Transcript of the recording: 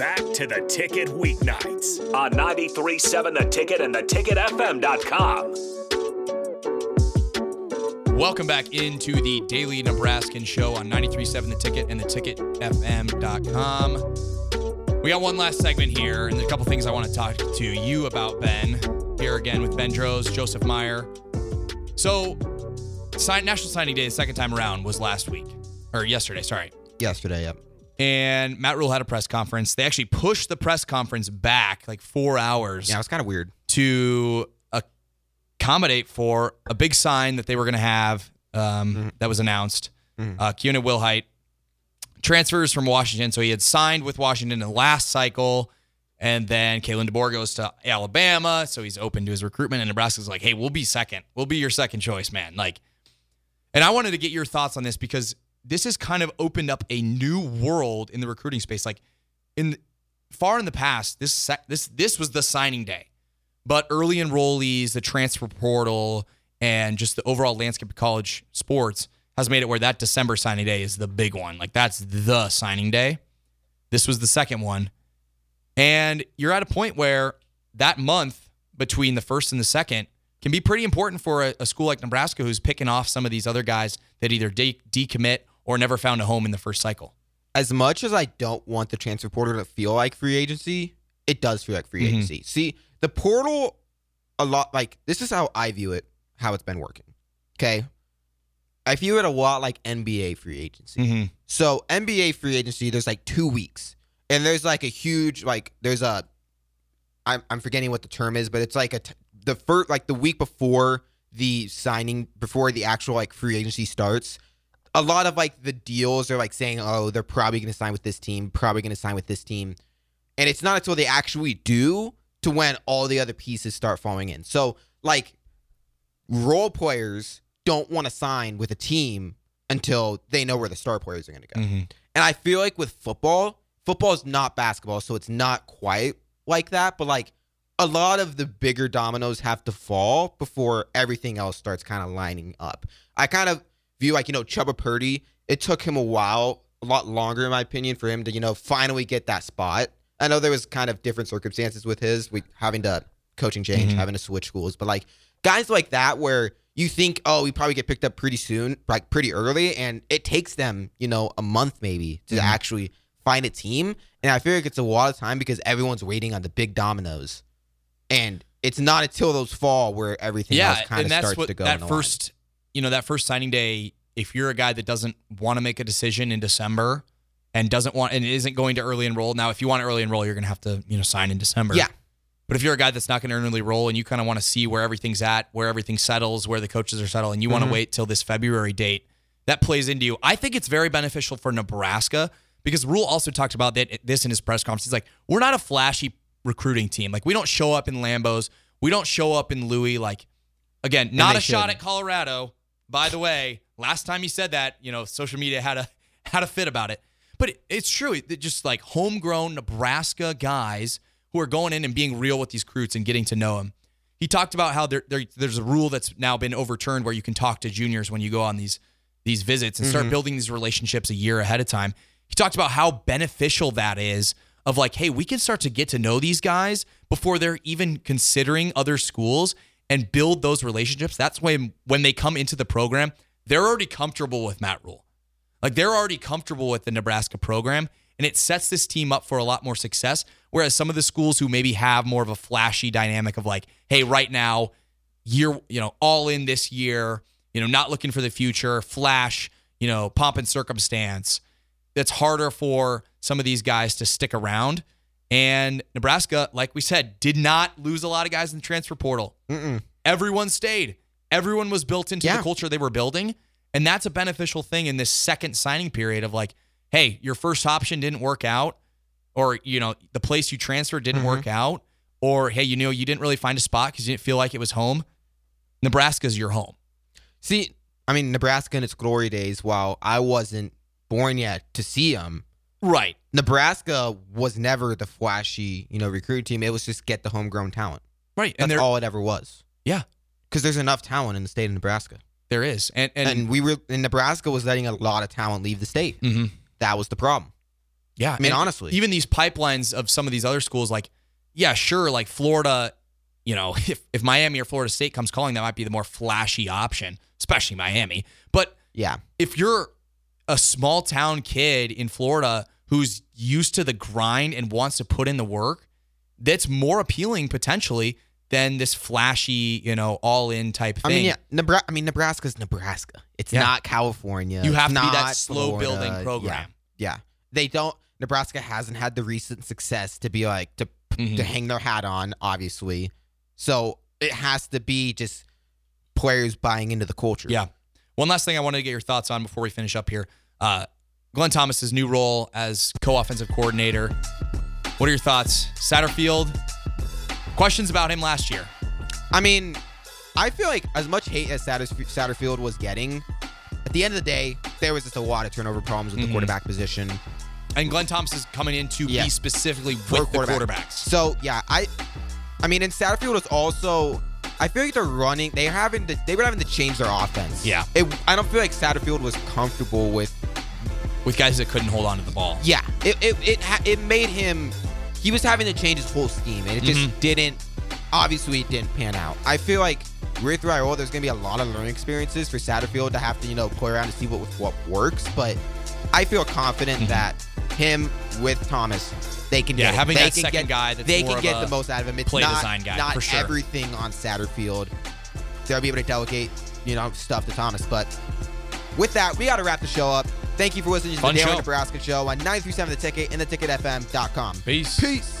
back to the ticket weeknights on 93.7 The Ticket and the theticketfm.com. Welcome back into the Daily Nebraskan Show on 93.7 The Ticket and the theticketfm.com. We got one last segment here, and a couple things I want to talk to you about, Ben. Here again with Ben Dros, Joseph Meyer. So, sign, National Signing Day, the second time around, was last week, or yesterday, sorry. Yesterday, yep. And Matt Rhule had a press conference. They actually pushed the press conference back like four hours Yeah, it was kind of weird. to accommodate for a big sign that they were going to have um, that was announced. Uh, Keona Wilhite transfers from Washington. So he had signed with Washington in the last cycle. And then Kalen DeBoer goes to Alabama. So he's open to his recruitment. And Nebraska's like, hey, we'll be second. We'll be your second choice, man. Like, and I wanted to get your thoughts on this because this has kind of opened up a new world in the recruiting space. Like in far in the past, this this this was the signing day, but early enrollees, the transfer portal, and just the overall landscape of college sports has made it where that December signing day is the big one. Like that's the signing day. This was the second one, and you're at a point where that month between the first and the second can be pretty important for a, a school like Nebraska who's picking off some of these other guys that either de- decommit or never found a home in the first cycle. As much as I don't want the transfer portal to feel like free agency, it does feel like free Mhm. agency. See, the portal, a lot like this is how I view it, how it's been working. Okay. I view it a lot like NBA free agency. Mm-hmm. So NBA free agency, there's like two weeks, and there's like a huge like there's a, I'm I'm forgetting what the term is, but it's like a t- the first like the week before the signing before the actual like free agency starts. A lot of like the deals are like saying, oh, they're probably going to sign with this team, probably going to sign with this team, and it's not until they actually do to when all the other pieces start falling in. So like role players don't want to sign with a team until they know where the star players are going to go. Mm-hmm. And I feel like with football, football is not basketball, so it's not quite like that. But like a lot of the bigger dominoes have to fall before everything else starts kind of lining up. I kind of view like, you know, Chubba Purdy, it took him a while, a lot longer, in my opinion, for him to, you know, finally get that spot. I know there was kind of different circumstances with his, we having to coaching change, Mhm. having to switch schools. But like guys like that where you think, oh, we probably get picked up pretty soon, like pretty early, and it takes them, you know, a month maybe to Mhm. actually find a team. And I feel like it's a lot of time because everyone's waiting on the big dominoes, and it's not until those fall where everything yeah, else kind and of that's starts what to go. that first, you know, that first signing day. If you're a guy that doesn't want to make a decision in December and doesn't want and isn't going to early enroll, now if you want to early enroll, you're going to have to you know sign in December. Yeah. But if you're a guy that's not going to early roll and you kind of want to see where everything's at, where everything settles, where the coaches are settled, and you want to wait till this February date, that plays into you. I think it's very beneficial for Nebraska because Rhule also talked about that this in his press conference. He's like, we're not a flashy recruiting team. Like we don't show up in Lambos, we don't show up in Louis. Like again, not a shot at Colorado. By the way, last time he said that, you know, social media had a had a fit about it. But it, it's true. It, just like homegrown Nebraska guys who are going in and being real with these recruits and getting to know them. He talked about how there, there there's a rule that's now been overturned where you can talk to juniors when you go on these these visits and start mm-hmm. building these relationships a year ahead of time. He talked about how beneficial that is of like, hey, we can start to get to know these guys before they're even considering other schools and build those relationships. That's when when they come into the program, they're already comfortable with Matt Rhule. Like they're already comfortable with the Nebraska program, and it sets this team up for a lot more success. Whereas some of the schools who maybe have more of a flashy dynamic of like, hey, right now, year, you know, all in this year, you know, not looking for the future, flash, you know, pomp and circumstance. That's harder for some of these guys to stick around. And Nebraska, like we said, did not lose a lot of guys in the transfer portal. Mm-mm. Everyone stayed. Everyone was built into Yeah. the culture they were building. And that's a beneficial thing in this second signing period of like, hey, your first option didn't work out, or, you know, the place you transferred didn't Mhm. work out, or, hey, you know, you didn't really find a spot because you didn't feel like it was home. Nebraska's your home. See, I mean, Nebraska in its glory days, while I wasn't born yet to see them, Right. Nebraska was never the flashy, you know, recruit team. It was just get the homegrown talent. Right. That's and all it ever was. Yeah. Because there's enough talent in the state of Nebraska. there is. And, and, And, we were, and Nebraska was letting a lot of talent leave the state. Mhm. That was the problem. Yeah. I mean, honestly. even these pipelines of some of these other schools, like, yeah, sure, like Florida, you know, if, if Miami or Florida State comes calling, that might be the more flashy option, especially Miami. But Yeah. if you're a small town kid in Florida who's used to the grind and wants to put in the work, that's more appealing potentially than this flashy, you know, all in type thing. I mean, yeah, Nebraska. I mean, Nebraska's Nebraska. It's Yeah. not California. You have to be that slow building program. Yeah, yeah. They don't. Nebraska hasn't had the recent success to be like to Mhm. to hang their hat on. Obviously, so it has to be just players buying into the culture. Yeah. One last thing I wanted to get your thoughts on before we finish up here. Uh, Glenn Thomas's new role as co-offensive coordinator. What are your thoughts? Satterfield. Questions about him last year. I mean, I feel like as much hate as Satterfield was getting, at the end of the day, there was just a lot of turnover problems with Mhm. the quarterback position. And Glenn Thomas is coming in to Yeah. be specifically for with the quarterbacks. So yeah, I, I mean, in Satterfield is also. I feel like they're running. They're having to. They were having to change their offense. Yeah. It, I don't feel like Satterfield was comfortable with. With guys that couldn't hold on to the ball. Yeah. It it it, it made him. He was having to change his whole scheme, and it just Mhm. didn't. Obviously, it didn't pan out. I feel like with Raiola, there's gonna be a lot of learning experiences for Satterfield to have to you know play around to see what what works. But I feel confident Mhm. that him with Thomas, they can Yeah, get having they that can second get, guy they can get the most out of him. It's play not, design guy, not for sure. everything on Satterfield. They'll be able to delegate, you know, stuff to Thomas. But with that, we got to wrap the show up. Thank you for listening to Fun the Daily. Nebraska Show on 937 The Ticket and theticketfm.com. Peace. Peace.